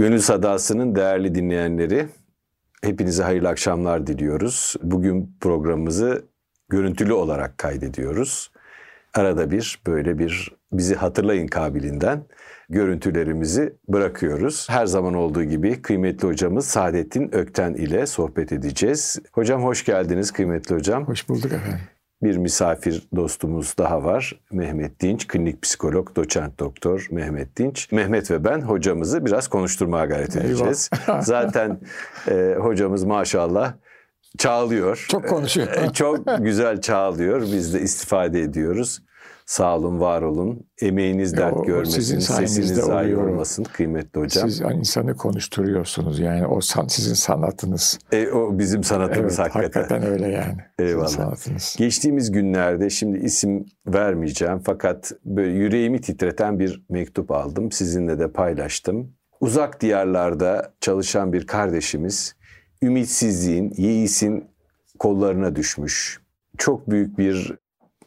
Gönül Sadası'nın değerli dinleyenleri, hepinize hayırlı akşamlar diliyoruz. Bugün programımızı görüntülü olarak kaydediyoruz. Arada bir böyle bir bizi hatırlayın kabilinden görüntülerimizi bırakıyoruz. Her zaman olduğu gibi kıymetli hocamız Saadettin Ökten ile sohbet edeceğiz. Hocam hoş geldiniz kıymetli hocam. Hoş bulduk efendim bir misafir dostumuz daha var. Mehmet Dinç, klinik psikolog, doçent doktor Mehmet Dinç. Mehmet ve ben hocamızı biraz konuşturmaya gayret edeceğiz. Zaten e, hocamız maşallah çağlıyor. Çok konuşuyor. E, çok güzel çağlıyor. Biz de istifade ediyoruz. Sağ olun, var olun. Emeğiniz dert o, görmesin, sesiniz zayi olmasın kıymetli hocam. Siz insanı konuşturuyorsunuz yani o san, sizin sanatınız. E, o bizim sanatımız evet, hakikaten. Hakikaten öyle yani. Eyvallah. Sanatınız. Geçtiğimiz günlerde şimdi isim vermeyeceğim fakat böyle yüreğimi titreten bir mektup aldım. Sizinle de paylaştım. Uzak diyarlarda çalışan bir kardeşimiz ümitsizliğin, yeisin kollarına düşmüş. Çok büyük bir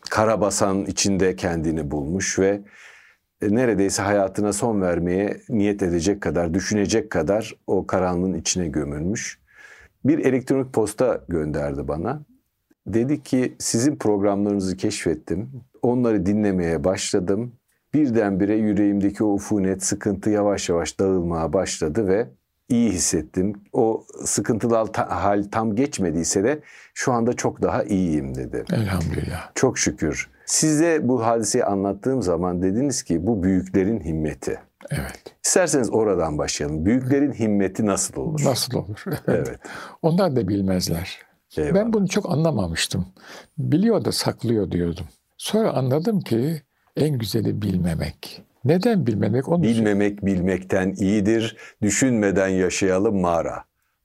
karabasan içinde kendini bulmuş ve e, neredeyse hayatına son vermeye niyet edecek kadar, düşünecek kadar o karanlığın içine gömülmüş. Bir elektronik posta gönderdi bana. Dedi ki sizin programlarınızı keşfettim. Onları dinlemeye başladım. Birdenbire yüreğimdeki o ufunet, sıkıntı yavaş yavaş dağılmaya başladı ve iyi hissettim. O sıkıntılı hal tam geçmediyse de şu anda çok daha iyiyim dedi. Elhamdülillah. Çok şükür. Size bu hadiseyi anlattığım zaman dediniz ki bu büyüklerin himmeti. Evet. İsterseniz oradan başlayalım. Büyüklerin himmeti nasıl olur? Nasıl olur? Evet. Onlar da bilmezler. Eyvallah. Ben bunu çok anlamamıştım. Biliyor da saklıyor diyordum. Sonra anladım ki en güzeli bilmemek. Neden bilmemek? Onu Bilmemek için. bilmekten iyidir. Düşünmeden yaşayalım mağara.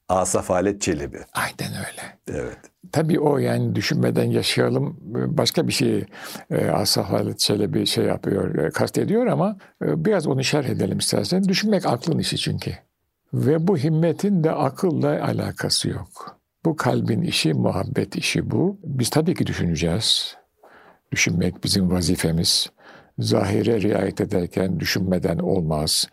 Asaf Halet Çelebi. Aynen öyle. Evet. Tabii o yani düşünmeden yaşayalım başka bir şey e, Asaf Halet Çelebi şey yapıyor, e, kastediyor ama e, biraz onu şerh edelim istersen. Düşünmek aklın işi çünkü. Ve bu himmetin de akılla alakası yok. Bu kalbin işi, muhabbet işi bu. Biz tabii ki düşüneceğiz. Düşünmek bizim vazifemiz zahire riayet ederken düşünmeden olmaz.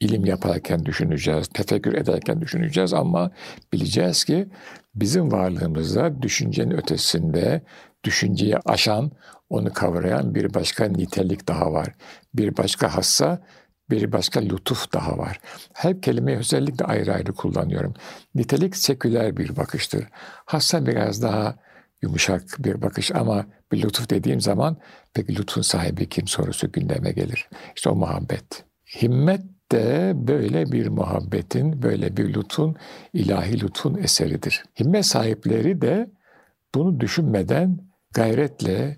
İlim yaparken düşüneceğiz, tefekkür ederken düşüneceğiz ama bileceğiz ki bizim varlığımızda düşüncenin ötesinde düşünceyi aşan, onu kavrayan bir başka nitelik daha var. Bir başka hassa, bir başka lütuf daha var. Her kelimeyi özellikle ayrı ayrı kullanıyorum. Nitelik seküler bir bakıştır. Hassa biraz daha yumuşak bir bakış ama bir lütuf dediğim zaman peki lütfun sahibi kim sorusu gündeme gelir. İşte o muhabbet. Himmet de böyle bir muhabbetin, böyle bir lütfun, ilahi lütfun eseridir. Himmet sahipleri de bunu düşünmeden gayretle,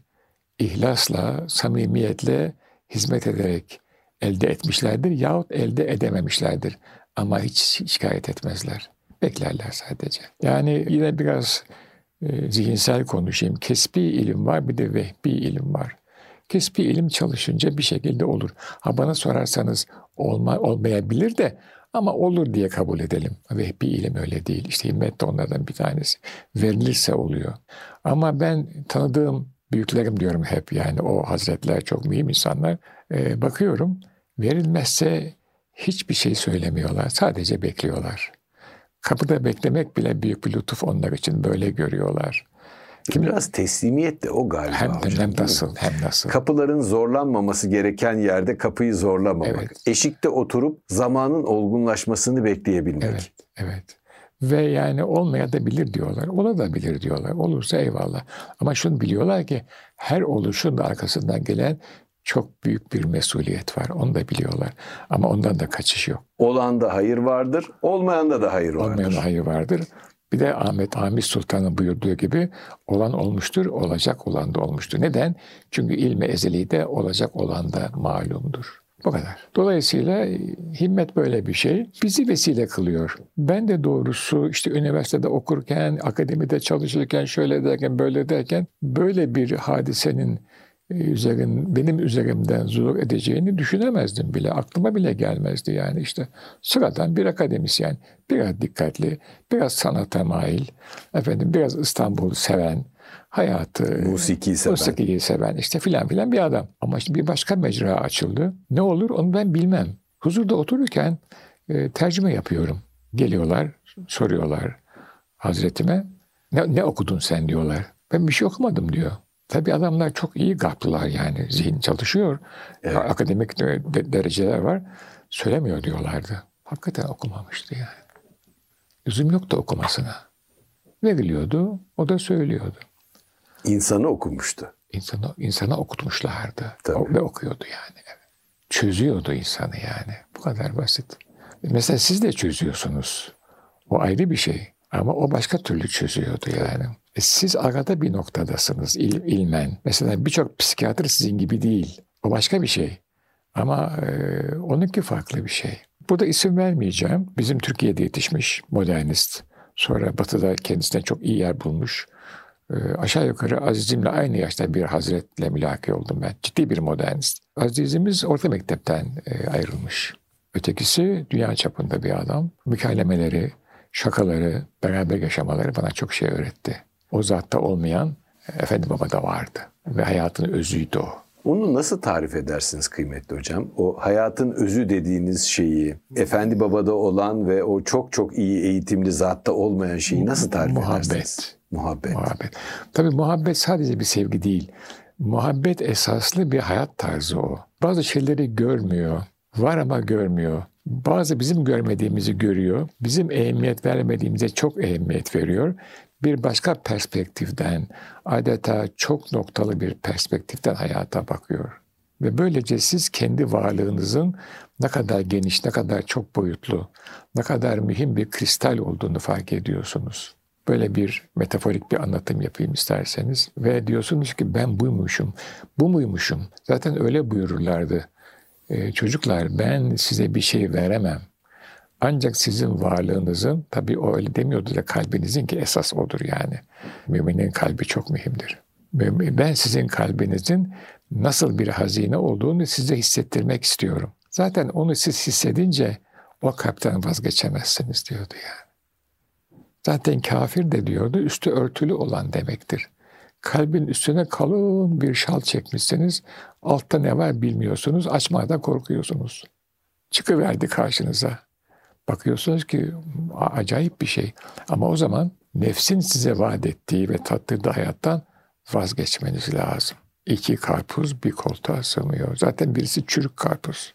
ihlasla, samimiyetle hizmet ederek elde etmişlerdir yahut elde edememişlerdir. Ama hiç şikayet etmezler. Beklerler sadece. Yani yine biraz e, zihinsel konuşayım. Kesbi ilim var bir de vehbi ilim var. Kesbi ilim çalışınca bir şekilde olur. Ha bana sorarsanız olma, olmayabilir de ama olur diye kabul edelim. Vehbi ilim öyle değil. İşte himmet de onlardan bir tanesi. Verilirse oluyor. Ama ben tanıdığım büyüklerim diyorum hep yani o hazretler çok mühim insanlar. Ee, bakıyorum verilmezse hiçbir şey söylemiyorlar. Sadece bekliyorlar. Kapıda beklemek bile büyük bir lütuf onlar için böyle görüyorlar. Kim, Biraz teslimiyet de o galiba hem, hocam. Hem nasıl hem nasıl. Kapıların zorlanmaması gereken yerde kapıyı zorlamamak. Evet. Eşikte oturup zamanın olgunlaşmasını bekleyebilmek. Evet, evet. Ve yani olmaya da bilir diyorlar. Ola da bilir diyorlar. Olursa eyvallah. Ama şunu biliyorlar ki her oluşun da arkasından gelen çok büyük bir mesuliyet var. Onu da biliyorlar. Ama ondan da kaçış yok. Olan da hayır vardır, olmayan da da hayır vardır. Olmayan da hayır vardır. Bir de Ahmet Ahmet Sultan'ın buyurduğu gibi olan olmuştur, olacak olan da olmuştur. Neden? Çünkü ilme ezeli de olacak olan da malumdur. Bu kadar. Dolayısıyla himmet böyle bir şey. Bizi vesile kılıyor. Ben de doğrusu işte üniversitede okurken, akademide çalışırken, şöyle derken, böyle derken böyle bir hadisenin üzerin, benim üzerimden zuhur edeceğini düşünemezdim bile. Aklıma bile gelmezdi yani işte. Sıradan bir akademisyen, biraz dikkatli, biraz sanata mail, efendim biraz İstanbul'u seven, hayatı, musikiyi seven. musikiyi seven işte filan filan bir adam. Ama işte bir başka mecra açıldı. Ne olur onu ben bilmem. Huzurda otururken e, tercüme yapıyorum. Geliyorlar, soruyorlar Hazretime. Ne, ne okudun sen diyorlar. Ben bir şey okumadım diyor. Tabi adamlar çok iyi gaplılar yani. Zihin çalışıyor. Evet. Akademik de, dereceler var. Söylemiyor diyorlardı. Hakikaten okumamıştı yani. Lüzum yoktu okumasına. Veriliyordu, o da söylüyordu. İnsanı okumuştu. İnsanı, insana okutmuşlardı. Tabii. Ve okuyordu yani. Çözüyordu insanı yani. Bu kadar basit. Mesela siz de çözüyorsunuz. O ayrı bir şey. Ama o başka türlü çözüyordu yani. E siz arada bir noktadasınız il, ilmen. Mesela birçok psikiyatr sizin gibi değil. O başka bir şey. Ama e, onunki farklı bir şey. Burada isim vermeyeceğim. Bizim Türkiye'de yetişmiş modernist. Sonra Batı'da kendisine çok iyi yer bulmuş. E, aşağı yukarı Aziz'imle aynı yaşta bir hazretle mülaki oldum ben. Ciddi bir modernist. Aziz'imiz orta mektepten e, ayrılmış. Ötekisi dünya çapında bir adam. Mükalemeleri, şakaları, beraber yaşamaları bana çok şey öğretti. O zatta olmayan Efendi Baba'da vardı. Ve hayatın özüydü o. Onu nasıl tarif edersiniz kıymetli hocam? O hayatın özü dediğiniz şeyi, Efendi Baba'da olan ve o çok çok iyi eğitimli zatta olmayan şeyi nasıl tarif muhabbet. edersiniz? Muhabbet. Muhabbet. Tabii muhabbet sadece bir sevgi değil. Muhabbet esaslı bir hayat tarzı o. Bazı şeyleri görmüyor. Var ama görmüyor. Bazı bizim görmediğimizi görüyor. Bizim ehemmiyet vermediğimize çok ehemmiyet veriyor. Bir başka perspektiften, adeta çok noktalı bir perspektiften hayata bakıyor. Ve böylece siz kendi varlığınızın ne kadar geniş, ne kadar çok boyutlu, ne kadar mühim bir kristal olduğunu fark ediyorsunuz. Böyle bir metaforik bir anlatım yapayım isterseniz. Ve diyorsunuz ki ben buymuşum, bu muymuşum. Zaten öyle buyururlardı e, çocuklar ben size bir şey veremem. Ancak sizin varlığınızın, tabii o öyle demiyordu da kalbinizin ki esas odur yani. Müminin kalbi çok mühimdir. Ben sizin kalbinizin nasıl bir hazine olduğunu size hissettirmek istiyorum. Zaten onu siz hissedince o kalpten vazgeçemezsiniz diyordu yani. Zaten kafir de diyordu üstü örtülü olan demektir kalbin üstüne kalın bir şal çekmişsiniz. Altta ne var bilmiyorsunuz. Açmada korkuyorsunuz. Çıkıverdi karşınıza. Bakıyorsunuz ki acayip bir şey. Ama o zaman nefsin size vaat ettiği ve tattırdığı hayattan vazgeçmeniz lazım. İki karpuz bir koltuğa sığmıyor. Zaten birisi çürük karpuz.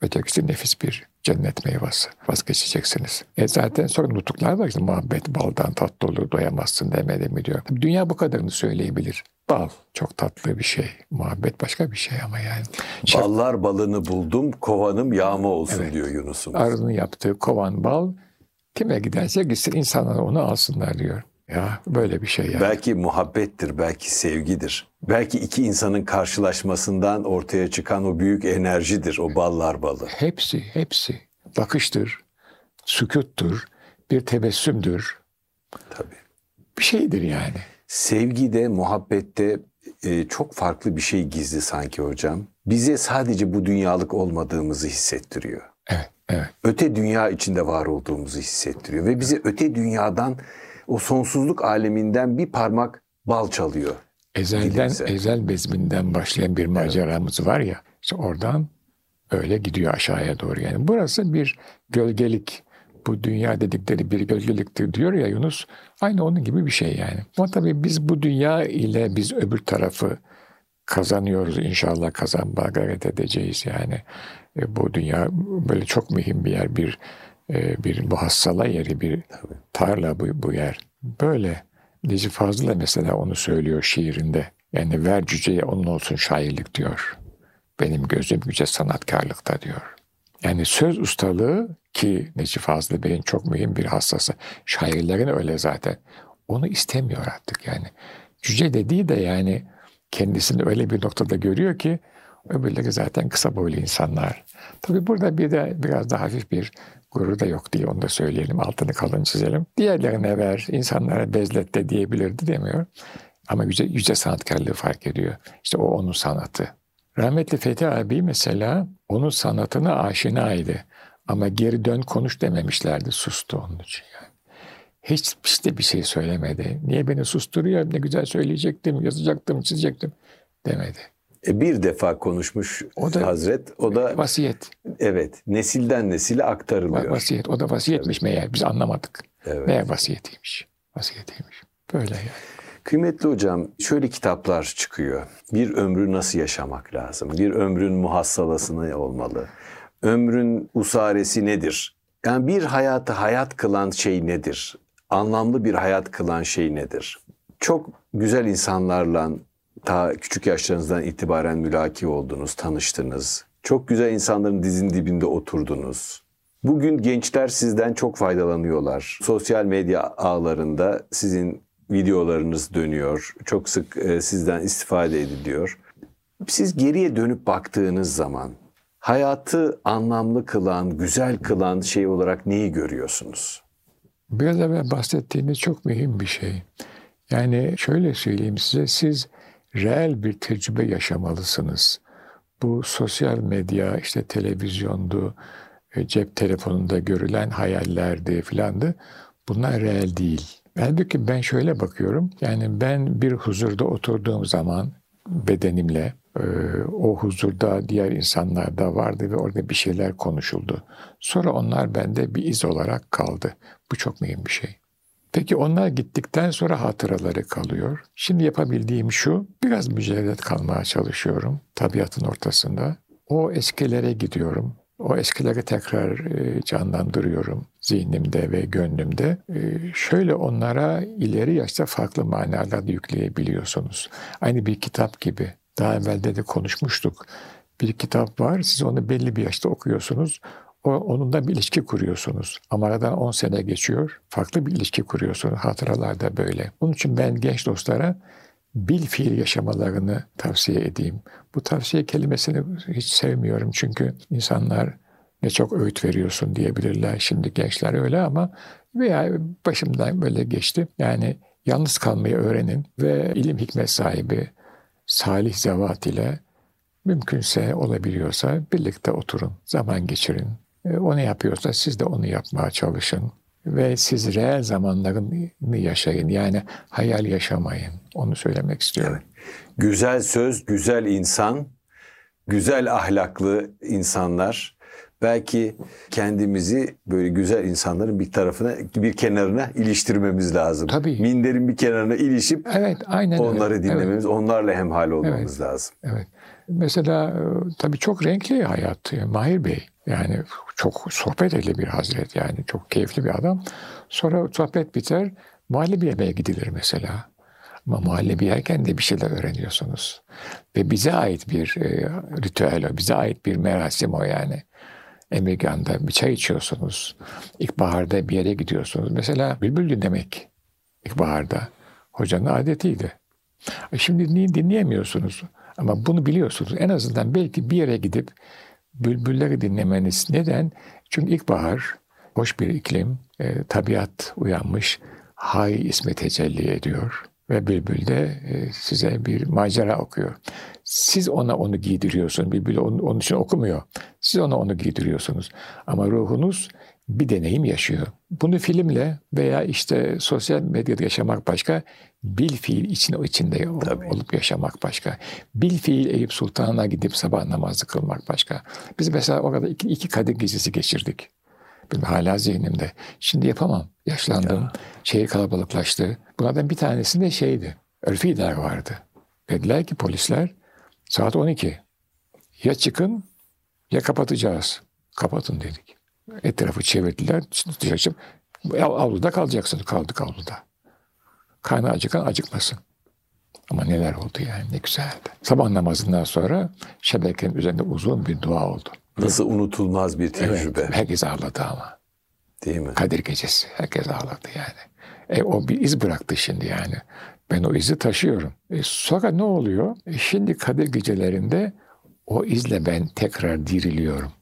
Ötekisi nefis bir cennet meyvesi. Vazgeçeceksiniz. E zaten sonra nutuklar var işte muhabbet baldan tatlı olur doyamazsın demedi mi diyor. Dünya bu kadarını söyleyebilir. Bal çok tatlı bir şey. Muhabbet başka bir şey ama yani. Ballar balını buldum, kovanım yağma olsun evet. diyor Yunus'un. Arının yaptığı kovan bal kime giderse gitsin insanlar onu alsınlar diyor. Ya böyle bir şey yani. Belki muhabbettir, belki sevgidir. Belki iki insanın karşılaşmasından ortaya çıkan o büyük enerjidir, o ballar balı. Hepsi, hepsi. Bakıştır, sükuttur, bir tebessümdür. Tabii. Bir şeydir yani. Sevgide, muhabbette e, çok farklı bir şey gizli sanki hocam. Bize sadece bu dünyalık olmadığımızı hissettiriyor. Evet, evet. Öte dünya içinde var olduğumuzu hissettiriyor ve bize öte dünyadan o sonsuzluk aleminden bir parmak bal çalıyor. Ezelden, dilimize. ezel bezminden başlayan bir maceramız evet. var ya, işte oradan öyle gidiyor aşağıya doğru. Yani burası bir gölgelik. Bu dünya dedikleri bir gölgeliktir diyor ya Yunus. Aynı onun gibi bir şey yani. Ama tabii biz bu dünya ile biz öbür tarafı kazanıyoruz. İnşallah kazanmaya gayret edeceğiz yani. E, bu dünya böyle çok mühim bir yer, bir e, bir muhassala yeri, bir tarla bu, bu yer. Böyle. Necip Fazıl mesela onu söylüyor şiirinde. Yani ver cüceye onun olsun şairlik diyor. Benim gözüm yüce sanatkarlıkta diyor. Yani söz ustalığı ki Necip Fazıl Bey'in çok mühim bir hassası. Şairlerin öyle zaten. Onu istemiyor artık yani. Cüce dediği de yani kendisini öyle bir noktada görüyor ki öbürleri zaten kısa boylu insanlar. Tabii burada bir de biraz daha hafif bir gurur da yok diye onu da söyleyelim. Altını kalın çizelim. Diğerlerine ver, insanlara bezlet de diyebilirdi demiyor. Ama yüce, yüce sanatkarlığı fark ediyor. İşte o onun sanatı. Rahmetli Fethi abi mesela onun sanatına aşinaydı. Ama geri dön konuş dememişlerdi. Sustu onun için yani. Hiç, hiç de bir şey söylemedi. Niye beni susturuyor? Ne güzel söyleyecektim, yazacaktım, çizecektim demedi. E, bir defa konuşmuş o da, Hazret. O da vasiyet. Evet. Nesilden nesile aktarılıyor. Vasiyet. O da vasiyetmiş evet. meğer. Biz anlamadık. Evet. Meğer vasiyetiymiş. Vasiyetiymiş. Böyle yani. Kıymetli hocam şöyle kitaplar çıkıyor. Bir ömrü nasıl yaşamak lazım? Bir ömrün muhassalasını ne olmalı? Ömrün usaresi nedir? Yani bir hayatı hayat kılan şey nedir? Anlamlı bir hayat kılan şey nedir? Çok güzel insanlarla ta küçük yaşlarınızdan itibaren mülaki oldunuz, tanıştınız. Çok güzel insanların dizin dibinde oturdunuz. Bugün gençler sizden çok faydalanıyorlar. Sosyal medya ağlarında sizin videolarınız dönüyor. Çok sık e, sizden istifade ediliyor. Siz geriye dönüp baktığınız zaman hayatı anlamlı kılan, güzel kılan şey olarak neyi görüyorsunuz? Biraz evvel bahsettiğiniz çok mühim bir şey. Yani şöyle söyleyeyim size, siz reel bir tecrübe yaşamalısınız. Bu sosyal medya, işte televizyondu, e, cep telefonunda görülen hayallerdi filandı. Bunlar reel değil. Halbuki ben şöyle bakıyorum. Yani ben bir huzurda oturduğum zaman bedenimle e, o huzurda diğer insanlar da vardı ve orada bir şeyler konuşuldu. Sonra onlar bende bir iz olarak kaldı. Bu çok mühim bir şey. Peki onlar gittikten sonra hatıraları kalıyor. Şimdi yapabildiğim şu, biraz mücerret kalmaya çalışıyorum tabiatın ortasında. O eskilere gidiyorum. O eskileri tekrar e, canlandırıyorum zihnimde ve gönlümde. E, şöyle onlara ileri yaşta farklı manalar yükleyebiliyorsunuz. Aynı bir kitap gibi. Daha evvelde de konuşmuştuk. Bir kitap var, siz onu belli bir yaşta okuyorsunuz. O, onunla bir ilişki kuruyorsunuz. Ama aradan 10 sene geçiyor. Farklı bir ilişki kuruyorsunuz. Hatıralar da böyle. Bunun için ben genç dostlara bil fiil yaşamalarını tavsiye edeyim. Bu tavsiye kelimesini hiç sevmiyorum çünkü insanlar ne çok öğüt veriyorsun diyebilirler. Şimdi gençler öyle ama veya başımdan böyle geçti. Yani yalnız kalmayı öğrenin ve ilim hikmet sahibi salih zevat ile mümkünse olabiliyorsa birlikte oturun, zaman geçirin. E, o ne yapıyorsa siz de onu yapmaya çalışın. Ve siz reel zamanlarını yaşayın. Yani hayal yaşamayın. Onu söylemek istiyorum. Güzel söz, güzel insan, güzel ahlaklı insanlar. Belki kendimizi böyle güzel insanların bir tarafına, bir kenarına iliştirmemiz lazım. Tabii. Minderin bir kenarına ilişip evet, aynen onları öyle. dinlememiz, evet. onlarla hemhal olmamız evet. lazım. Evet. Mesela e, tabii çok renkli hayat Mahir Bey. Yani çok sohbet edili bir hazret yani çok keyifli bir adam. Sonra sohbet biter muhallebi yemeğe gidilir mesela. Ama muhallebi yerken de bir şeyler öğreniyorsunuz. Ve bize ait bir e, ritüel o, bize ait bir merasim o yani. Emirgan'da bir çay içiyorsunuz. İlkbaharda bir yere gidiyorsunuz. Mesela bülbül dinlemek ilkbaharda hocanın adetiydi. E, şimdi dinleyemiyorsunuz. Ama bunu biliyorsunuz. En azından belki bir yere gidip bülbülleri dinlemeniz. Neden? Çünkü ilkbahar, hoş bir iklim, e, tabiat uyanmış, hay ismi tecelli ediyor. Ve bülbül de e, size bir macera okuyor. Siz ona onu giydiriyorsunuz. Bülbül onun, onun için okumuyor. Siz ona onu giydiriyorsunuz. Ama ruhunuz bir deneyim yaşıyor. Bunu filmle veya işte sosyal medyada yaşamak başka, bil fiil için o içinde Tabii. olup yaşamak başka. Bil fiil Eyüp Sultan'a gidip sabah namazı kılmak başka. Biz mesela orada iki, iki Kadir gecesi geçirdik. Benim hala zihnimde. Şimdi yapamam. Yaşlandım. Ya. Şehir kalabalıklaştı. Bunlardan bir tanesi de şeydi. Örfi idare vardı. Dediler ki polisler saat 12. Ya çıkın ya kapatacağız. Kapatın dedik. Etrafı çevirdiler. Dışarı çıkıp avluda kalacaksın. Kaldık avluda. Karnı acıkan acıkmasın. Ama neler oldu yani ne güzeldi. Sabah namazından sonra şebekenin üzerinde uzun bir dua oldu. Nasıl unutulmaz bir tecrübe. Evet, herkes ağladı ama. Değil mi? Kadir gecesi. Herkes ağladı yani. E, o bir iz bıraktı şimdi yani. Ben o izi taşıyorum. E, sonra ne oluyor? E, şimdi Kadir gecelerinde o izle ben tekrar diriliyorum.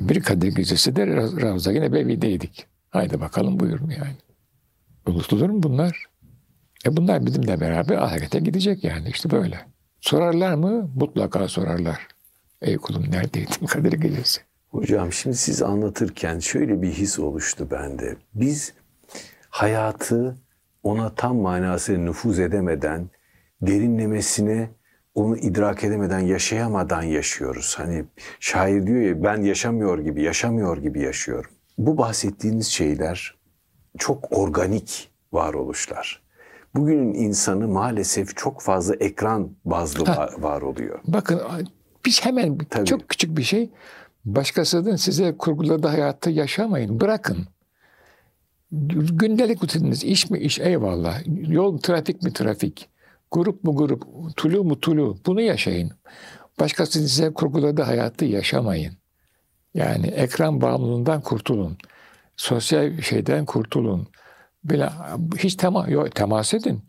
Bir Kadir gecesi de Ravza yine Bevi'deydik. Haydi bakalım buyurun yani. Unutulur mu bunlar? E bunlar bizimle beraber ahirete gidecek yani işte böyle. Sorarlar mı? Mutlaka sorarlar. Ey kulum neredeydin Kadir Gecesi? Hocam şimdi siz anlatırken şöyle bir his oluştu bende. Biz hayatı ona tam manasıyla nüfuz edemeden derinlemesine onu idrak edemeden, yaşayamadan yaşıyoruz. Hani şair diyor ya ben yaşamıyor gibi, yaşamıyor gibi yaşıyorum. Bu bahsettiğiniz şeyler çok organik varoluşlar. Bugünün insanı maalesef çok fazla ekran bazlı var, var oluyor. Bakın biz hemen Tabii. çok küçük bir şey başkasının size kurguladığı hayatta yaşamayın. Bırakın. Gündelik rutininiz iş mi iş eyvallah. Yol trafik mi trafik. Grup mu grup. Tulu mu tulu. Bunu yaşayın. Başkasının size kurguladığı hayatı yaşamayın. Yani ekran bağımlılığından kurtulun. Sosyal şeyden kurtulun. Bile, hiç tema, yok, temas edin.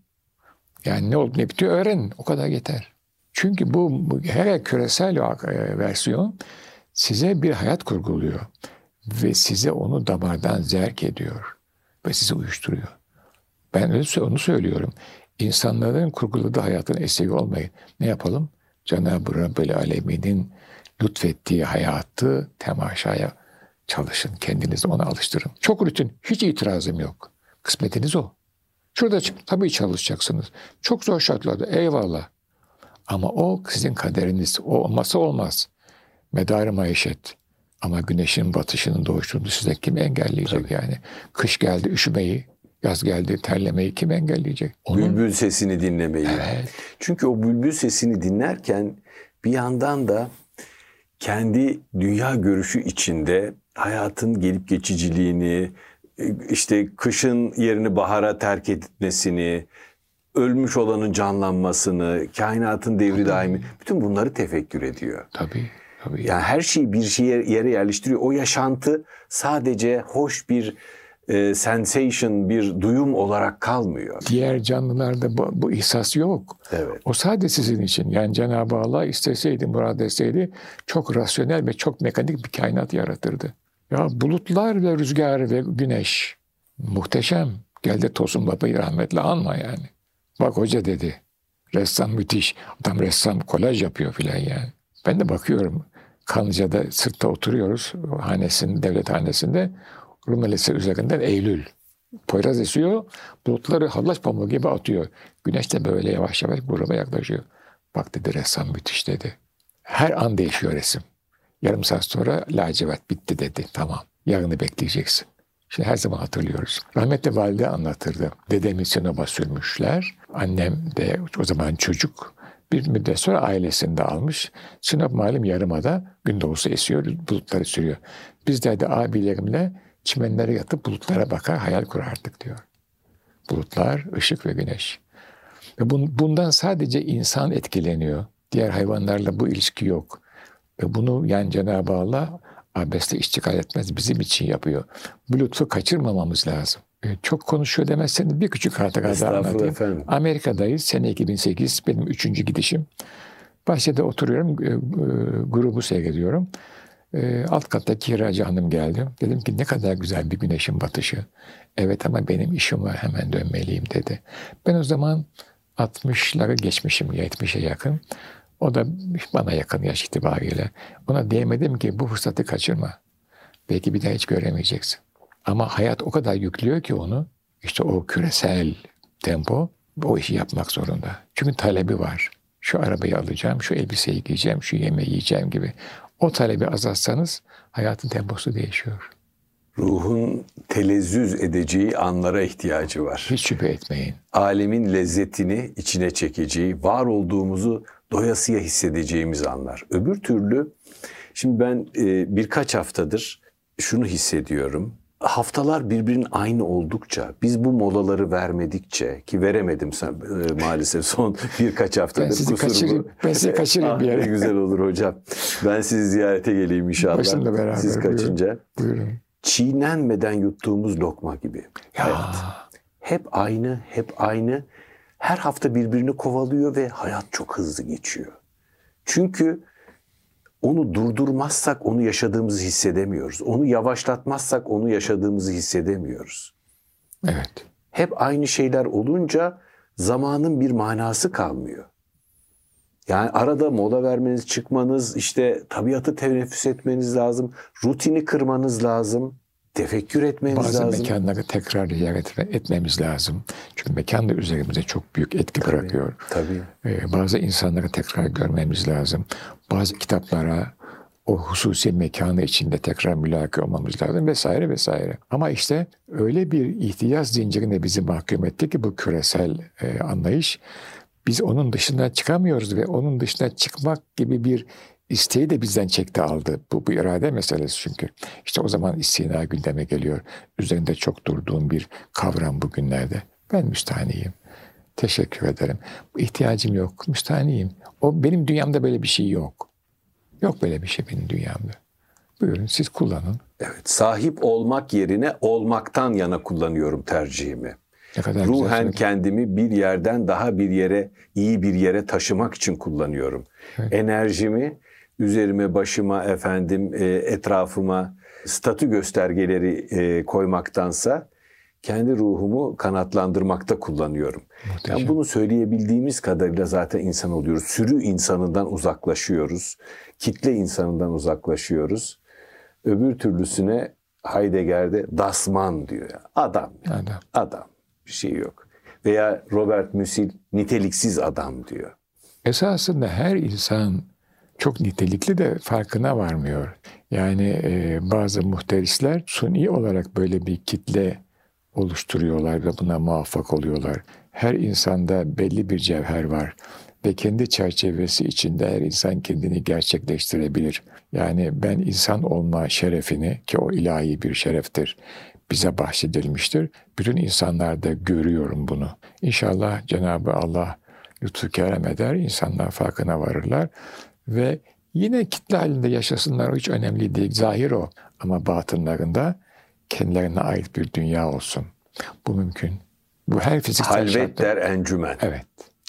Yani ne oldu ne bitiyor öğrenin. O kadar yeter. Çünkü bu, her küresel e, versiyon size bir hayat kurguluyor. Ve size onu damardan zerk ediyor. Ve sizi uyuşturuyor. Ben öyle onu söylüyorum. İnsanların kurguladığı hayatın eseri olmayın. Ne yapalım? Cenab-ı Rabbel Alemin'in lütfettiği hayatı temaşaya çalışın. Kendinizi ona alıştırın. Çok rutin. Hiç itirazım yok. Kısmetiniz o. Şurada tabii çalışacaksınız. Çok zor şartlarda eyvallah. Ama o sizin kaderiniz. O olmazsa olmaz. Medarı maişet. Ama güneşin batışının doğuşunu size kim engelleyecek tabii. yani? Kış geldi üşümeyi, yaz geldi terlemeyi kim engelleyecek? Onun... Bülbül sesini dinlemeyi. Evet. Çünkü o bülbül sesini dinlerken bir yandan da kendi dünya görüşü içinde hayatın gelip geçiciliğini, işte kışın yerini bahara terk etmesini, ölmüş olanın canlanmasını, kainatın devri daimi bütün bunları tefekkür ediyor. Tabii. Tabii. Yani her şeyi bir şeye yere yerleştiriyor. O yaşantı sadece hoş bir e, sensation, bir duyum olarak kalmıyor. Diğer canlılarda bu, bu ihsas yok. Evet. O sadece sizin için. Yani Cenab-ı Allah isteseydi, murad etseydi çok rasyonel ve çok mekanik bir kainat yaratırdı. Ya bulutlar ve rüzgar ve güneş muhteşem. Gel de Tosun Baba'yı rahmetle anma yani. Bak hoca dedi. Ressam müthiş. Adam ressam kolaj yapıyor filan yani. Ben de bakıyorum. Kanlıca'da sırtta oturuyoruz. Hanesinin, devlet hanesinde. Rumelesi üzerinden Eylül. Poyraz esiyor. Bulutları hallaç pamuğu gibi atıyor. Güneş de böyle yavaş yavaş gruba yaklaşıyor. Bak dedi ressam müthiş dedi. Her an değişiyor resim. Yarım saat sonra lacivert bitti dedi. Tamam. Yarını bekleyeceksin. Şimdi her zaman hatırlıyoruz. Rahmetli valide anlatırdı. Dedemi Sinop'a sürmüşler. Annem de o zaman çocuk. Bir müddet sonra ailesini de almış. Sinop malum yarımada gün doğusu esiyor, bulutları sürüyor. Biz de abilerimle çimenlere yatıp bulutlara bakar, hayal kurardık diyor. Bulutlar, ışık ve güneş. Ve bundan sadece insan etkileniyor. Diğer hayvanlarla bu ilişki yok. Ve bunu yani Cenab-ı Allah abesle iştigal etmez. Bizim için yapıyor. Bu lütfu kaçırmamamız lazım. E, çok konuşuyor demezseniz bir küçük hatıra daha anlatayım. Efendim. Amerika'dayız. Sene 2008. Benim üçüncü gidişim. Bahçede oturuyorum. E, e, grubu seyrediyorum. Alt katta kiracı hanım geldi. Dedim ki ne kadar güzel bir güneşin batışı. Evet ama benim işim var hemen dönmeliyim dedi. Ben o zaman 60'ları geçmişim 70'e yakın. O da bana yakın yaş itibariyle. Ona diyemedim ki bu fırsatı kaçırma. Belki bir daha hiç göremeyeceksin. Ama hayat o kadar yüklüyor ki onu. İşte o küresel tempo o işi yapmak zorunda. Çünkü talebi var. Şu arabayı alacağım, şu elbiseyi giyeceğim, şu yemeği yiyeceğim gibi. O talebi azaltsanız hayatın temposu değişiyor. Ruhun telezzüz edeceği anlara ihtiyacı var. Hiç şüphe etmeyin. Alemin lezzetini içine çekeceği, var olduğumuzu doyasıya hissedeceğimiz anlar. Öbür türlü şimdi ben e, birkaç haftadır şunu hissediyorum. Haftalar birbirinin aynı oldukça, biz bu molaları vermedikçe ki veremedim sen, e, maalesef son birkaç haftadır. Ben sizi kaçırayım, ben sizi kaçırayım ah, bir yere. Güzel olur hocam. Ben sizi ziyarete geleyim inşallah. Başında beraber. Siz kaçınca. Buyurun. buyurun. Çiğnenmeden yuttuğumuz lokma gibi. Ya. Evet. Hep aynı, hep aynı her hafta birbirini kovalıyor ve hayat çok hızlı geçiyor. Çünkü onu durdurmazsak onu yaşadığımızı hissedemiyoruz. Onu yavaşlatmazsak onu yaşadığımızı hissedemiyoruz. Evet. Hep aynı şeyler olunca zamanın bir manası kalmıyor. Yani arada mola vermeniz, çıkmanız, işte tabiatı teneffüs etmeniz lazım. Rutini kırmanız lazım. Tefekkür etmeniz Bazı lazım. mekanları tekrar ziyaret etmemiz lazım. Çünkü mekan da üzerimize çok büyük etki Tabii, bırakıyor. Tabii. Ee, bazı insanları tekrar görmemiz lazım. Bazı kitaplara o hususi mekanı içinde tekrar mülaki olmamız lazım vesaire vesaire. Ama işte öyle bir ihtiyaç zincirine bizi mahkum etti ki bu küresel e, anlayış. Biz onun dışına çıkamıyoruz ve onun dışına çıkmak gibi bir isteği de bizden çekti aldı. Bu, bu irade meselesi çünkü. İşte o zaman istina gündeme geliyor. Üzerinde çok durduğum bir kavram bugünlerde. Ben müstahniyim. Teşekkür ederim. İhtiyacım yok. Müstahniyim. O benim dünyamda böyle bir şey yok. Yok böyle bir şey benim dünyamda. Buyurun siz kullanın. Evet, sahip olmak yerine olmaktan yana kullanıyorum tercihimi. Ne kadar güzel Ruhen söyledin. kendimi bir yerden daha bir yere, iyi bir yere taşımak için kullanıyorum. Evet. Enerjimi üzerime, başıma, efendim, e, etrafıma statü göstergeleri e, koymaktansa kendi ruhumu kanatlandırmakta kullanıyorum. Muhteşem. Yani bunu söyleyebildiğimiz kadarıyla zaten insan oluyoruz. Sürü insanından uzaklaşıyoruz. Kitle insanından uzaklaşıyoruz. Öbür türlüsüne Heidegger'de Dasman diyor. Adam. Adam. Adam. Bir şey yok. Veya Robert Musil niteliksiz adam diyor. Esasında her insan çok nitelikli de farkına varmıyor. Yani e, bazı muhterisler suni olarak böyle bir kitle oluşturuyorlar ve buna muvaffak oluyorlar. Her insanda belli bir cevher var ve kendi çerçevesi içinde her insan kendini gerçekleştirebilir. Yani ben insan olma şerefini ki o ilahi bir şereftir bize bahşedilmiştir. Bütün insanlarda görüyorum bunu. İnşallah Cenab-ı Allah lütfu kerem eder, insanlar farkına varırlar ve yine kitle halinde yaşasınlar o hiç önemli değil. Zahir o ama batınlarında kendilerine ait bir dünya olsun. Bu mümkün. Bu her fiziksel Halvet şartta. der encümen. Evet.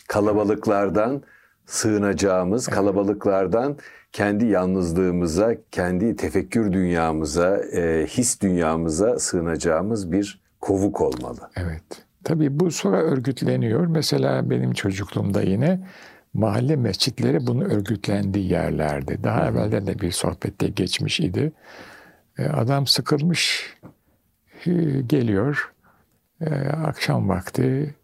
Kalabalıklardan sığınacağımız, kalabalıklardan kendi yalnızlığımıza, kendi tefekkür dünyamıza, e, his dünyamıza sığınacağımız bir kovuk olmalı. Evet. Tabii bu sonra örgütleniyor. Mesela benim çocukluğumda yine mahalle mescitleri bunu örgütlendiği yerlerdi. Daha evvelden de bir sohbette geçmiş idi. E, Adam sıkılmış e, geliyor. E, Akşam vakti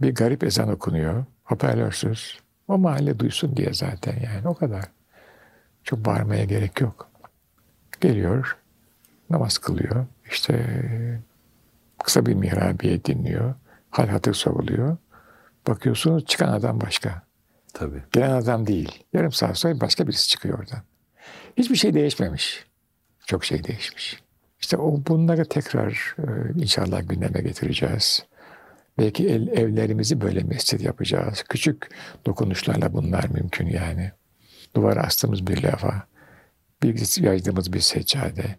bir garip ezan okunuyor. Hoparlörsüz. O mahalle duysun diye zaten yani o kadar. Çok bağırmaya gerek yok. Geliyor, namaz kılıyor. İşte kısa bir mihrabiye dinliyor. Hal hatır soruluyor. Bakıyorsunuz çıkan adam başka. Tabii. Gelen adam değil. Yarım saat sonra başka birisi çıkıyor oradan. Hiçbir şey değişmemiş. Çok şey değişmiş. İşte o bunları tekrar e, inşallah gündeme getireceğiz. Belki el, evlerimizi böyle mescit yapacağız. Küçük dokunuşlarla bunlar mümkün yani. Duvara astığımız bir lafa, bir yaydığımız bir seccade,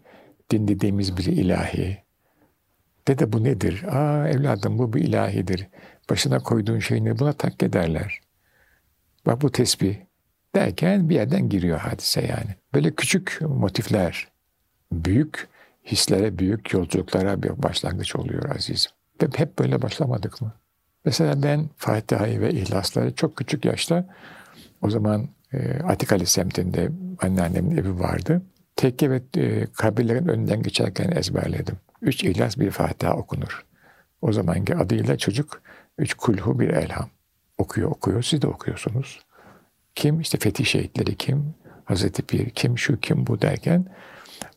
dinlediğimiz bir ilahi. Dede bu nedir? Aa evladım bu bir ilahidir. Başına koyduğun şey ne? Buna tak ederler. Bak bu tesbih derken bir yerden giriyor hadise yani. Böyle küçük motifler büyük hislere, büyük yolculuklara bir başlangıç oluyor azizim. Ve hep böyle başlamadık mı? Mesela ben Fatiha'yı ve İhlasları çok küçük yaşta o zaman e, Atikali semtinde anneannemin evi vardı. Tekke ve e, kabirlerin önünden geçerken ezberledim. Üç İhlas bir Fatiha okunur. O zamanki adıyla çocuk üç kulhu bir elham okuyor okuyor. Siz de okuyorsunuz. Kim işte fetih şehitleri kim? Hazreti Pir kim şu kim bu derken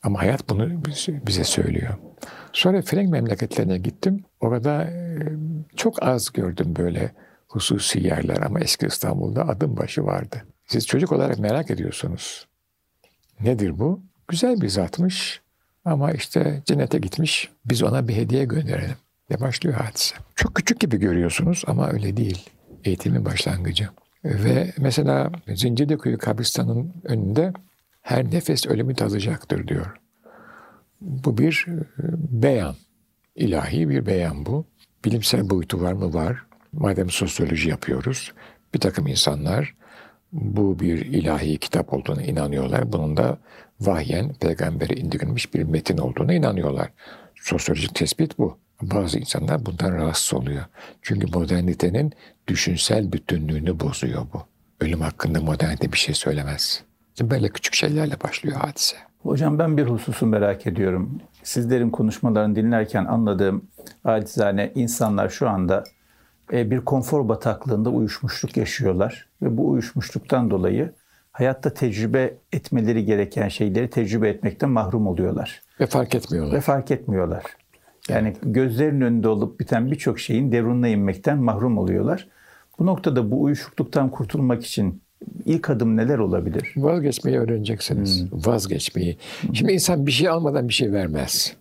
ama hayat bunu bize söylüyor. Sonra Frank memleketlerine gittim. Orada e, çok az gördüm böyle hususi yerler ama eski İstanbul'da adım başı vardı. Siz çocuk olarak merak ediyorsunuz. Nedir bu? Güzel bir zatmış ama işte cennete gitmiş. Biz ona bir hediye gönderelim. Ve başlıyor hadise. Çok küçük gibi görüyorsunuz ama öyle değil. Eğitimin başlangıcı. Ve mesela Zincirlikuyu kabristanın önünde her nefes ölümü tadacaktır diyor. Bu bir e, beyan. ilahi bir beyan bu. Bilimsel boyutu var mı? Var. Madem sosyoloji yapıyoruz, bir takım insanlar bu bir ilahi kitap olduğuna inanıyorlar. Bunun da vahyen peygambere indirilmiş bir metin olduğuna inanıyorlar. Sosyolojik tespit bu. Bazı insanlar bundan rahatsız oluyor. Çünkü modernitenin düşünsel bütünlüğünü bozuyor bu. Ölüm hakkında modernite bir şey söylemez. Böyle küçük şeylerle başlıyor hadise. Hocam ben bir hususu merak ediyorum. sizlerin konuşmalarını dinlerken anladığım acizane insanlar şu anda e, bir konfor bataklığında uyuşmuşluk yaşıyorlar. Ve bu uyuşmuşluktan dolayı hayatta tecrübe etmeleri gereken şeyleri tecrübe etmekten mahrum oluyorlar. Ve fark etmiyorlar. Ve fark etmiyorlar. Yani gözlerinin önünde olup biten birçok şeyin derununa inmekten mahrum oluyorlar. Bu noktada bu uyuşukluktan kurtulmak için ilk adım neler olabilir? Vazgeçmeyi öğreneceksiniz. Hmm. Vazgeçmeyi. Şimdi insan bir şey almadan bir şey vermez.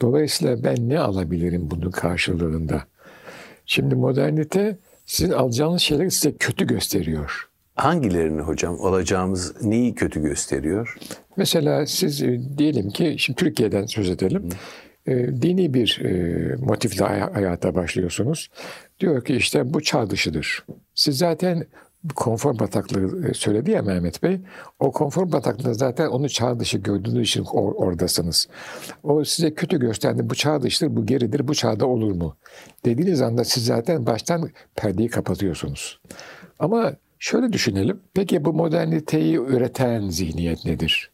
Dolayısıyla ben ne alabilirim bunun karşılığında? Şimdi modernite sizin alacağınız şeyleri size kötü gösteriyor. Hangilerini hocam alacağımız neyi kötü gösteriyor? Mesela siz e, diyelim ki şimdi Türkiye'den söz edelim. Hmm. E, dini bir e, motifle hayata başlıyorsunuz. Diyor ki işte bu çağ dışıdır. Siz zaten konfor bataklığı e, söyledi ya Mehmet Bey. O konfor bataklığında zaten onu çağ dışı gördüğünüz için or- oradasınız. O size kötü gösterdi. Bu çağ dışıdır, bu geridir, bu çağda olur mu? Dediğiniz anda siz zaten baştan perdeyi kapatıyorsunuz. Ama şöyle düşünelim. Peki bu moderniteyi üreten zihniyet nedir?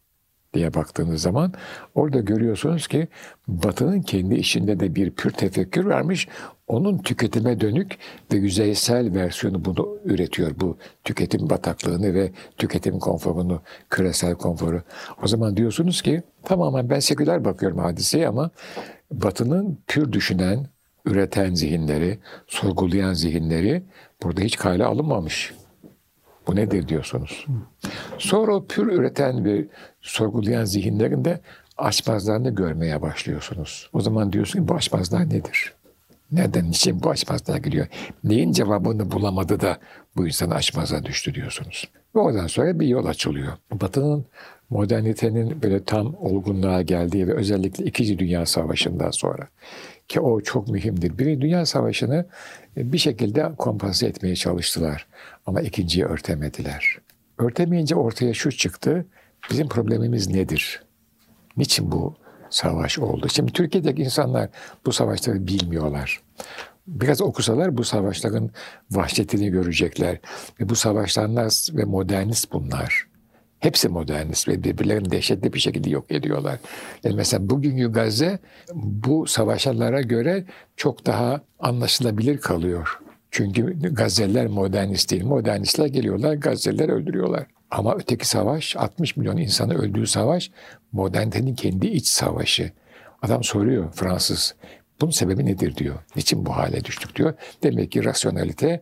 Diye baktığınız zaman orada görüyorsunuz ki Batı'nın kendi içinde de bir pür tefekkür varmış. Onun tüketime dönük ve yüzeysel versiyonu bunu üretiyor. Bu tüketim bataklığını ve tüketim konforunu, küresel konforu. O zaman diyorsunuz ki tamamen ben seküler bakıyorum hadiseye ama Batı'nın pür düşünen, üreten zihinleri, sorgulayan zihinleri burada hiç kale alınmamış. Bu nedir diyorsunuz. Sonra o pür üreten ve sorgulayan zihinlerinde açmazlarını görmeye başlıyorsunuz. O zaman diyorsun ki bu açmazlar nedir? Neden, niçin bu açmazlığa giriyor? Neyin cevabını bulamadı da bu insan açmaza düştü diyorsunuz. Ve oradan sonra bir yol açılıyor. Batı'nın modernitenin böyle tam olgunluğa geldiği ve özellikle İkinci Dünya Savaşı'ndan sonra ki o çok mühimdir. Birinci Dünya Savaşı'nı e, bir şekilde kompanse etmeye çalıştılar ama ikinciyi örtemediler. Örtemeyince ortaya şu çıktı. Bizim problemimiz nedir? Niçin bu savaş oldu? Şimdi Türkiye'deki insanlar bu savaşları bilmiyorlar. Biraz okusalar bu savaşların vahşetini görecekler. Ve bu savaşlar ve modernist bunlar. Hepsi modernist ve birbirlerini dehşetli bir şekilde yok ediyorlar. Yani mesela bugünkü Gazze bu savaşanlara göre çok daha anlaşılabilir kalıyor. Çünkü Gazze'liler modernist değil. Modernistler geliyorlar, Gazze'liler öldürüyorlar. Ama öteki savaş, 60 milyon insanı öldüğü savaş, modernitenin kendi iç savaşı. Adam soruyor Fransız, bunun sebebi nedir diyor. Niçin bu hale düştük diyor. Demek ki rasyonalite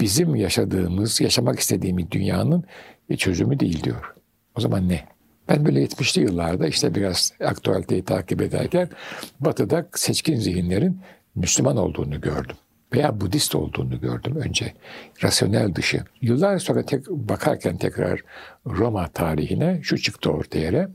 bizim yaşadığımız, yaşamak istediğimiz dünyanın çözümü değil diyor. O zaman ne? Ben böyle 70'li yıllarda işte biraz aktualiteyi takip ederken Batı'da seçkin zihinlerin Müslüman olduğunu gördüm. Veya Budist olduğunu gördüm önce. Rasyonel dışı. Yıllar sonra tek, bakarken tekrar Roma tarihine şu çıktı ortaya.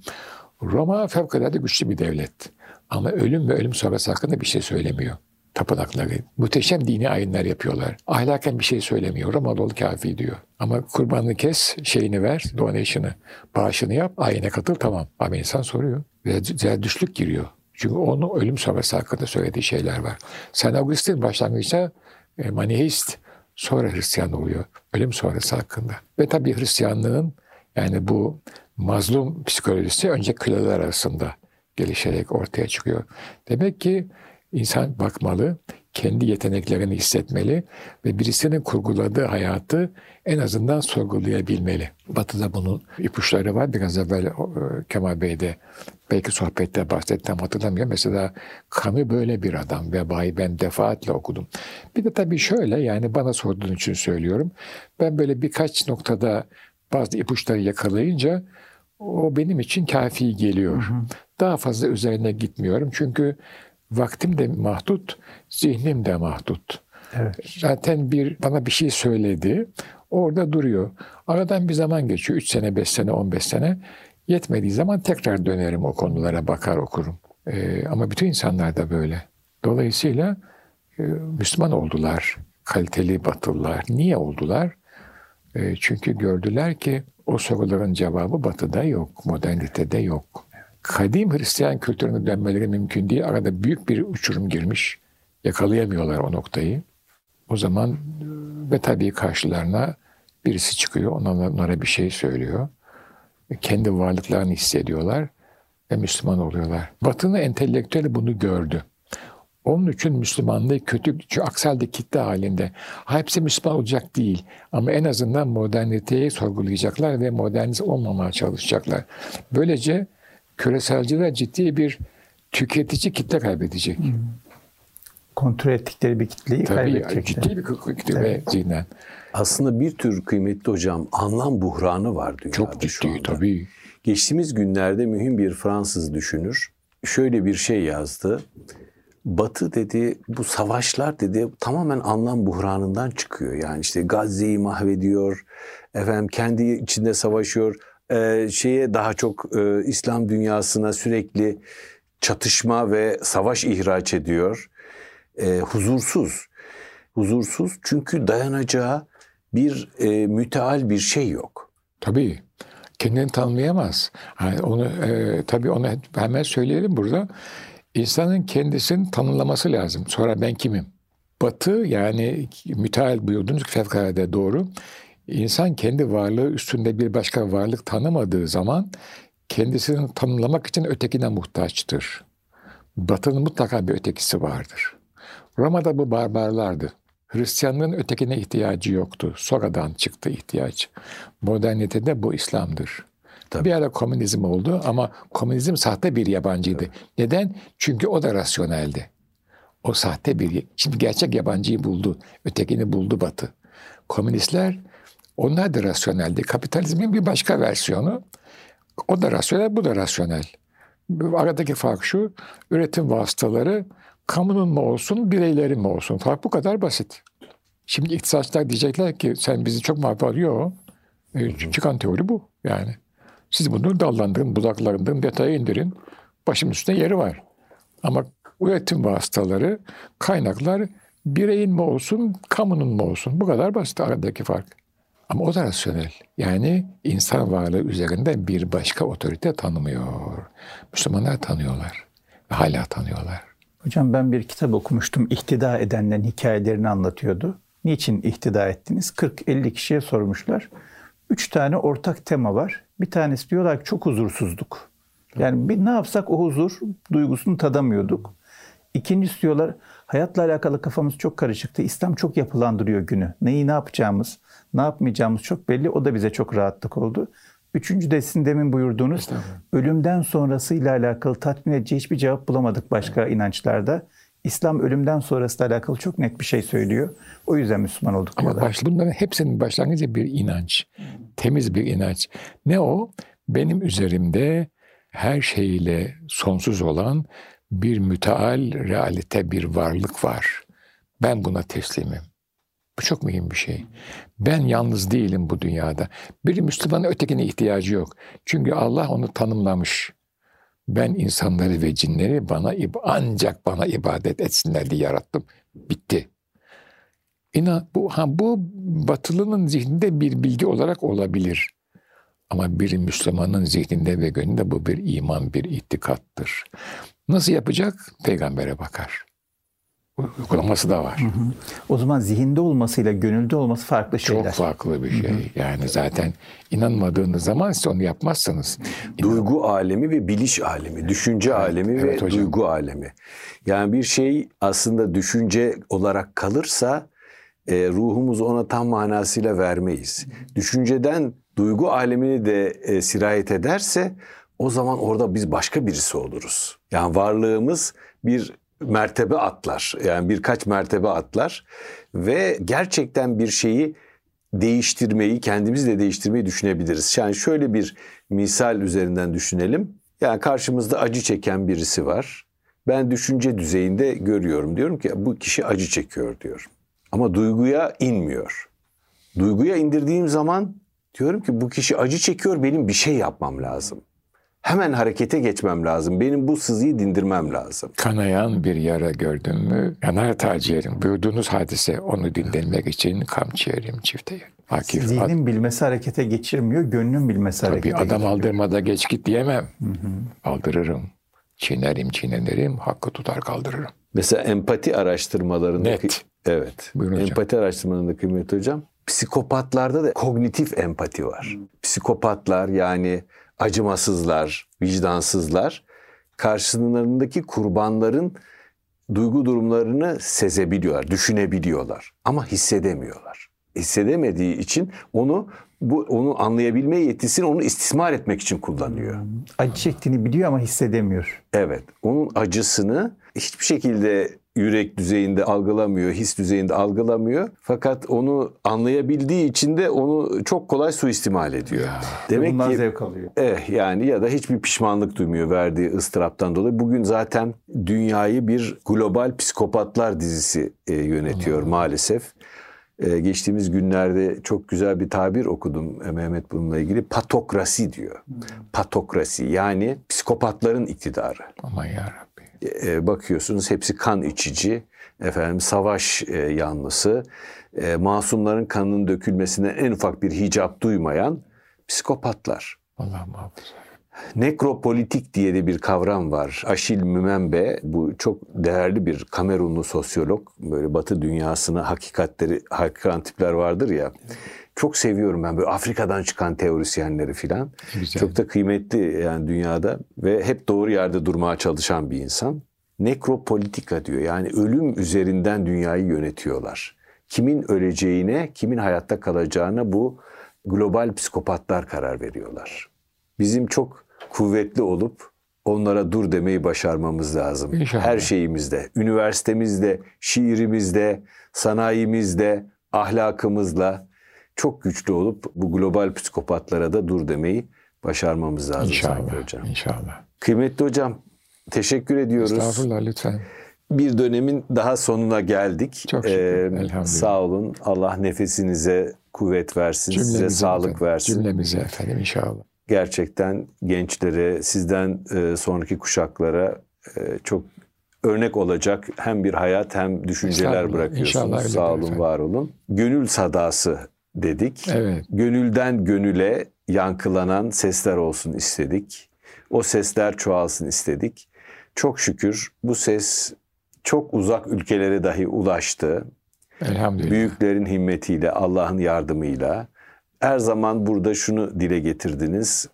Roma fevkalade güçlü bir devlet. Ama ölüm ve ölüm sonrası hakkında bir şey söylemiyor tapınakları. Muhteşem dini ayinler yapıyorlar. Ahlaken bir şey söylemiyor. Ramadalı kafi diyor. Ama kurbanını kes, şeyini ver, donation'ı, bağışını yap, ayine katıl tamam. Ama insan soruyor. Ve düşlük giriyor. Çünkü onun ölüm sonrası hakkında söylediği şeyler var. Sen Augustin başlangıçta e, maniheist, sonra Hristiyan oluyor. Ölüm sonrası hakkında. Ve tabii Hristiyanlığın yani bu mazlum psikolojisi önce köleler arasında gelişerek ortaya çıkıyor. Demek ki İnsan bakmalı, kendi yeteneklerini hissetmeli ve birisinin kurguladığı hayatı en azından sorgulayabilmeli. Batı'da bunun ipuçları var. Biraz evvel e, Kemal Bey de belki sohbette bahsettim hatırlamıyorum. Mesela Camus böyle bir adam ve Bayi ben defaatle okudum. Bir de tabii şöyle yani bana sorduğun için söylüyorum. Ben böyle birkaç noktada bazı ipuçları yakalayınca o benim için kafi geliyor. Hı hı. Daha fazla üzerine gitmiyorum. Çünkü vaktim de mahdut, zihnim de mahdut. Evet. Zaten bir bana bir şey söyledi. Orada duruyor. Aradan bir zaman geçiyor. 3 sene, 5 sene, 15 sene. Yetmediği zaman tekrar dönerim o konulara bakar okurum. Ee, ama bütün insanlar da böyle. Dolayısıyla e, Müslüman oldular. Kaliteli batılılar. Niye oldular? E, çünkü gördüler ki o soruların cevabı batıda yok. Modernitede yok kadim Hristiyan kültürüne dönmeleri mümkün değil. Arada büyük bir uçurum girmiş. Yakalayamıyorlar o noktayı. O zaman ve tabii karşılarına birisi çıkıyor. Onlara, onlara bir şey söylüyor. Kendi varlıklarını hissediyorlar. ve Müslüman oluyorlar. Batı'nın entelektüeli bunu gördü. Onun için Müslümanlığı kötü, aksalde kitle halinde. Hepsi Müslüman olacak değil. Ama en azından moderniteyi sorgulayacaklar ve moderniz olmamaya çalışacaklar. Böylece küreselciler ciddi bir tüketici kitle kaybedecek. Hmm. Kontrol ettikleri bir kitleyi Tabii, kaybedecekler. Ciddi bir kitle evet. zihnen. Aslında bir tür kıymetli hocam anlam buhranı var dünyada Çok ciddi şu anda. tabii. Geçtiğimiz günlerde mühim bir Fransız düşünür şöyle bir şey yazdı. Batı dedi bu savaşlar dedi tamamen anlam buhranından çıkıyor. Yani işte Gazze'yi mahvediyor, efendim kendi içinde savaşıyor, ee, şeye daha çok e, İslam dünyasına sürekli çatışma ve savaş ihraç ediyor. E, huzursuz, huzursuz çünkü dayanacağı bir e, müteal bir şey yok. Tabii kendini tanımlayamaz. Yani onu e, tabii onu hemen söyleyelim burada. İnsanın kendisini tanımlaması lazım. Sonra ben kimim? Batı yani müteahhit buyurdunuz fevkalade doğru. İnsan kendi varlığı üstünde bir başka varlık tanımadığı zaman kendisini tanımlamak için ötekine muhtaçtır. Batı'nın mutlaka bir ötekisi vardır. Roma'da bu barbarlardı. Hristiyanlığın ötekine ihtiyacı yoktu. Sonradan çıktı ihtiyaç. Modernitede bu İslam'dır. Tabii. Bir ara komünizm oldu ama komünizm sahte bir yabancıydı. Tabii. Neden? Çünkü o da rasyoneldi. O sahte bir... Şimdi gerçek yabancıyı buldu. Ötekini buldu Batı. Komünistler onlar da rasyoneldi. Kapitalizmin bir başka versiyonu. O da rasyonel, bu da rasyonel. Aradaki fark şu, üretim vasıtaları kamunun mu olsun, bireylerin mi olsun? Fark bu kadar basit. Şimdi iktisatçılar diyecekler ki sen bizi çok mahvet alıyor. E, çıkan teori bu yani. Siz bunu dallandırın, budaklarından detaya indirin. Başım üstünde yeri var. Ama üretim vasıtaları, kaynaklar bireyin mi olsun, kamunun mu olsun? Bu kadar basit aradaki fark. Ama o da rasyonel. Yani insan varlığı üzerinde bir başka otorite tanımıyor. Müslümanlar tanıyorlar. Ve hala tanıyorlar. Hocam ben bir kitap okumuştum. İhtida edenlerin hikayelerini anlatıyordu. Niçin ihtida ettiniz? 40-50 kişiye sormuşlar. Üç tane ortak tema var. Bir tanesi diyorlar ki çok huzursuzluk. Yani bir ne yapsak o huzur duygusunu tadamıyorduk. İkincisi diyorlar hayatla alakalı kafamız çok karışıktı. İslam çok yapılandırıyor günü. Neyi ne yapacağımız, ne yapmayacağımız çok belli. O da bize çok rahatlık oldu. Üçüncü de sizin demin buyurduğunuz ölümden sonrasıyla alakalı tatmin edici hiçbir cevap bulamadık başka inançlarda. İslam ölümden sonrasıyla alakalı çok net bir şey söylüyor. O yüzden Müslüman olduk. Ama baş, bunların hepsinin başlangıcı bir inanç. Temiz bir inanç. Ne o? Benim üzerimde her şeyle sonsuz olan bir müteal realite, bir varlık var. Ben buna teslimim. Bu çok mühim bir şey. Ben yalnız değilim bu dünyada. Bir Müslümanın ötekine ihtiyacı yok. Çünkü Allah onu tanımlamış. Ben insanları ve cinleri bana ancak bana ibadet etsinler diye yarattım. Bitti. İnan bu ha bu batılının zihninde bir bilgi olarak olabilir. Ama bir Müslümanın zihninde ve gönlünde bu bir iman, bir itikattır. Nasıl yapacak? Peygambere bakar uygulaması da var. Hı hı. O zaman zihinde olmasıyla gönülde olması farklı şeyler. Çok farklı bir şey. Hı hı. Yani zaten inanmadığınız zaman siz onu yapmazsınız. Duygu alemi ve biliş alemi, düşünce evet, alemi evet, ve hocam. duygu alemi. Yani bir şey aslında düşünce olarak kalırsa e, ruhumuz ona tam manasıyla vermeyiz. Düşünceden duygu alemini de e, sirayet ederse o zaman orada biz başka birisi oluruz. Yani varlığımız bir mertebe atlar. Yani birkaç mertebe atlar ve gerçekten bir şeyi değiştirmeyi, kendimizi de değiştirmeyi düşünebiliriz. Yani şöyle bir misal üzerinden düşünelim. Yani karşımızda acı çeken birisi var. Ben düşünce düzeyinde görüyorum. Diyorum ki bu kişi acı çekiyor diyorum. Ama duyguya inmiyor. Duyguya indirdiğim zaman diyorum ki bu kişi acı çekiyor benim bir şey yapmam lazım hemen harekete geçmem lazım. Benim bu sızıyı dindirmem lazım. Kanayan bir yara gördün mü yanar taciğerim. Buyurduğunuz hadise onu dindirmek için kamçı yerim çifte yerim. Akif, Zihnin bilmesi harekete geçirmiyor, gönlün bilmesi tabii harekete adam geçirmiyor. aldırmada geç git diyemem. Hı hı. Aldırırım. Çiğnerim çiğnenirim, hakkı tutar kaldırırım. Mesela empati araştırmalarında... Net. Evet. Buyurun empati hocam. araştırmalarında kıymetli hocam. Psikopatlarda da kognitif empati var. Psikopatlar yani acımasızlar, vicdansızlar karşılarındaki kurbanların duygu durumlarını sezebiliyorlar, düşünebiliyorlar ama hissedemiyorlar. Hissedemediği için onu bu onu anlayabilme yetisini onu istismar etmek için kullanıyor. Acı çektiğini biliyor ama hissedemiyor. Evet, onun acısını hiçbir şekilde yürek düzeyinde algılamıyor, his düzeyinde algılamıyor. Fakat onu anlayabildiği için de onu çok kolay suistimal ediyor. Demek Bundan ki zevk alıyor. Eh yani ya da hiçbir pişmanlık duymuyor verdiği ıstıraptan dolayı. Bugün zaten dünyayı bir global psikopatlar dizisi e, yönetiyor Allah. maalesef. E, geçtiğimiz günlerde çok güzel bir tabir okudum e, Mehmet bununla ilgili. Patokrasi diyor. Hmm. Patokrasi yani psikopatların iktidarı. Aman yarabbim e, bakıyorsunuz hepsi kan içici, efendim savaş e, yanlısı, e, masumların kanının dökülmesine en ufak bir hicap duymayan psikopatlar. Allah muhafaza. Nekropolitik diye de bir kavram var. Aşil Mümembe bu çok değerli bir Kamerunlu sosyolog. Böyle Batı dünyasına hakikatleri hakikan tipler vardır ya. Çok seviyorum ben böyle Afrika'dan çıkan teorisyenleri filan. Çok da kıymetli yani dünyada ve hep doğru yerde durmaya çalışan bir insan. Nekropolitika diyor. Yani ölüm üzerinden dünyayı yönetiyorlar. Kimin öleceğine, kimin hayatta kalacağına bu global psikopatlar karar veriyorlar. Bizim çok kuvvetli olup onlara dur demeyi başarmamız lazım. İnşallah. Her şeyimizde, üniversitemizde, şiirimizde, sanayimizde, ahlakımızla çok güçlü olup bu global psikopatlara da dur demeyi başarmamız lazım İnşallah, hocam. İnşallah. Kıymetli hocam teşekkür ediyoruz. Estağfurullah lütfen. Bir dönemin daha sonuna geldik. Çok şükür. Ee, elhamdülillah. Sağ olun. Allah nefesinize kuvvet versin. Cümlemize size sağlık efendim. versin. Cümlemize efendim inşallah. Gerçekten gençlere, sizden e, sonraki kuşaklara e, çok örnek olacak hem bir hayat hem düşünceler bırakıyorsunuz. İnşallah Sağ olun, efendim. var olun. Gönül sadası dedik. Evet. Gönülden gönüle yankılanan sesler olsun istedik. O sesler çoğalsın istedik. Çok şükür bu ses çok uzak ülkelere dahi ulaştı. Elhamdülillah. Büyüklerin himmetiyle, Allah'ın yardımıyla. Her zaman burada şunu dile getirdiniz.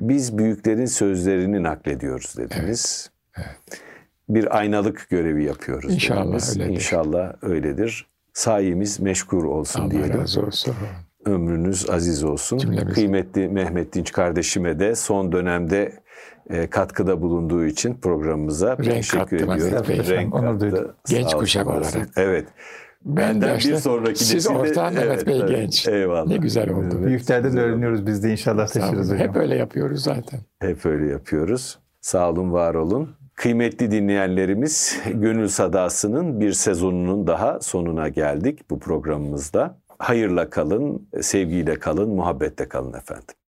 Biz büyüklerin sözlerini naklediyoruz dediniz. Evet. evet. Bir aynalık görevi yapıyoruz İnşallah dediniz. öyledir. İnşallah öyledir sayemiz meşgul olsun Allah diyelim. Allah razı olsun. Ömrünüz aziz olsun. Cümlemiz. Kıymetli Mehmet Dinç kardeşime de son dönemde e, katkıda bulunduğu için programımıza Renk teşekkür ediyorum. Renk Onur kattı. Genç kuşak olarak. Evet. Ben de bir sonraki Siz orta Mehmet evet, Bey evet, genç. Eyvallah. Ne güzel oldu. Evet. Büyüklerden öğreniyoruz biz de inşallah taşırız hocam. Hep öyle yapıyoruz zaten. Hep öyle yapıyoruz. Sağ olun, var olun. Kıymetli dinleyenlerimiz, Gönül Sadası'nın bir sezonunun daha sonuna geldik bu programımızda. Hayırla kalın, sevgiyle kalın, muhabbette kalın efendim.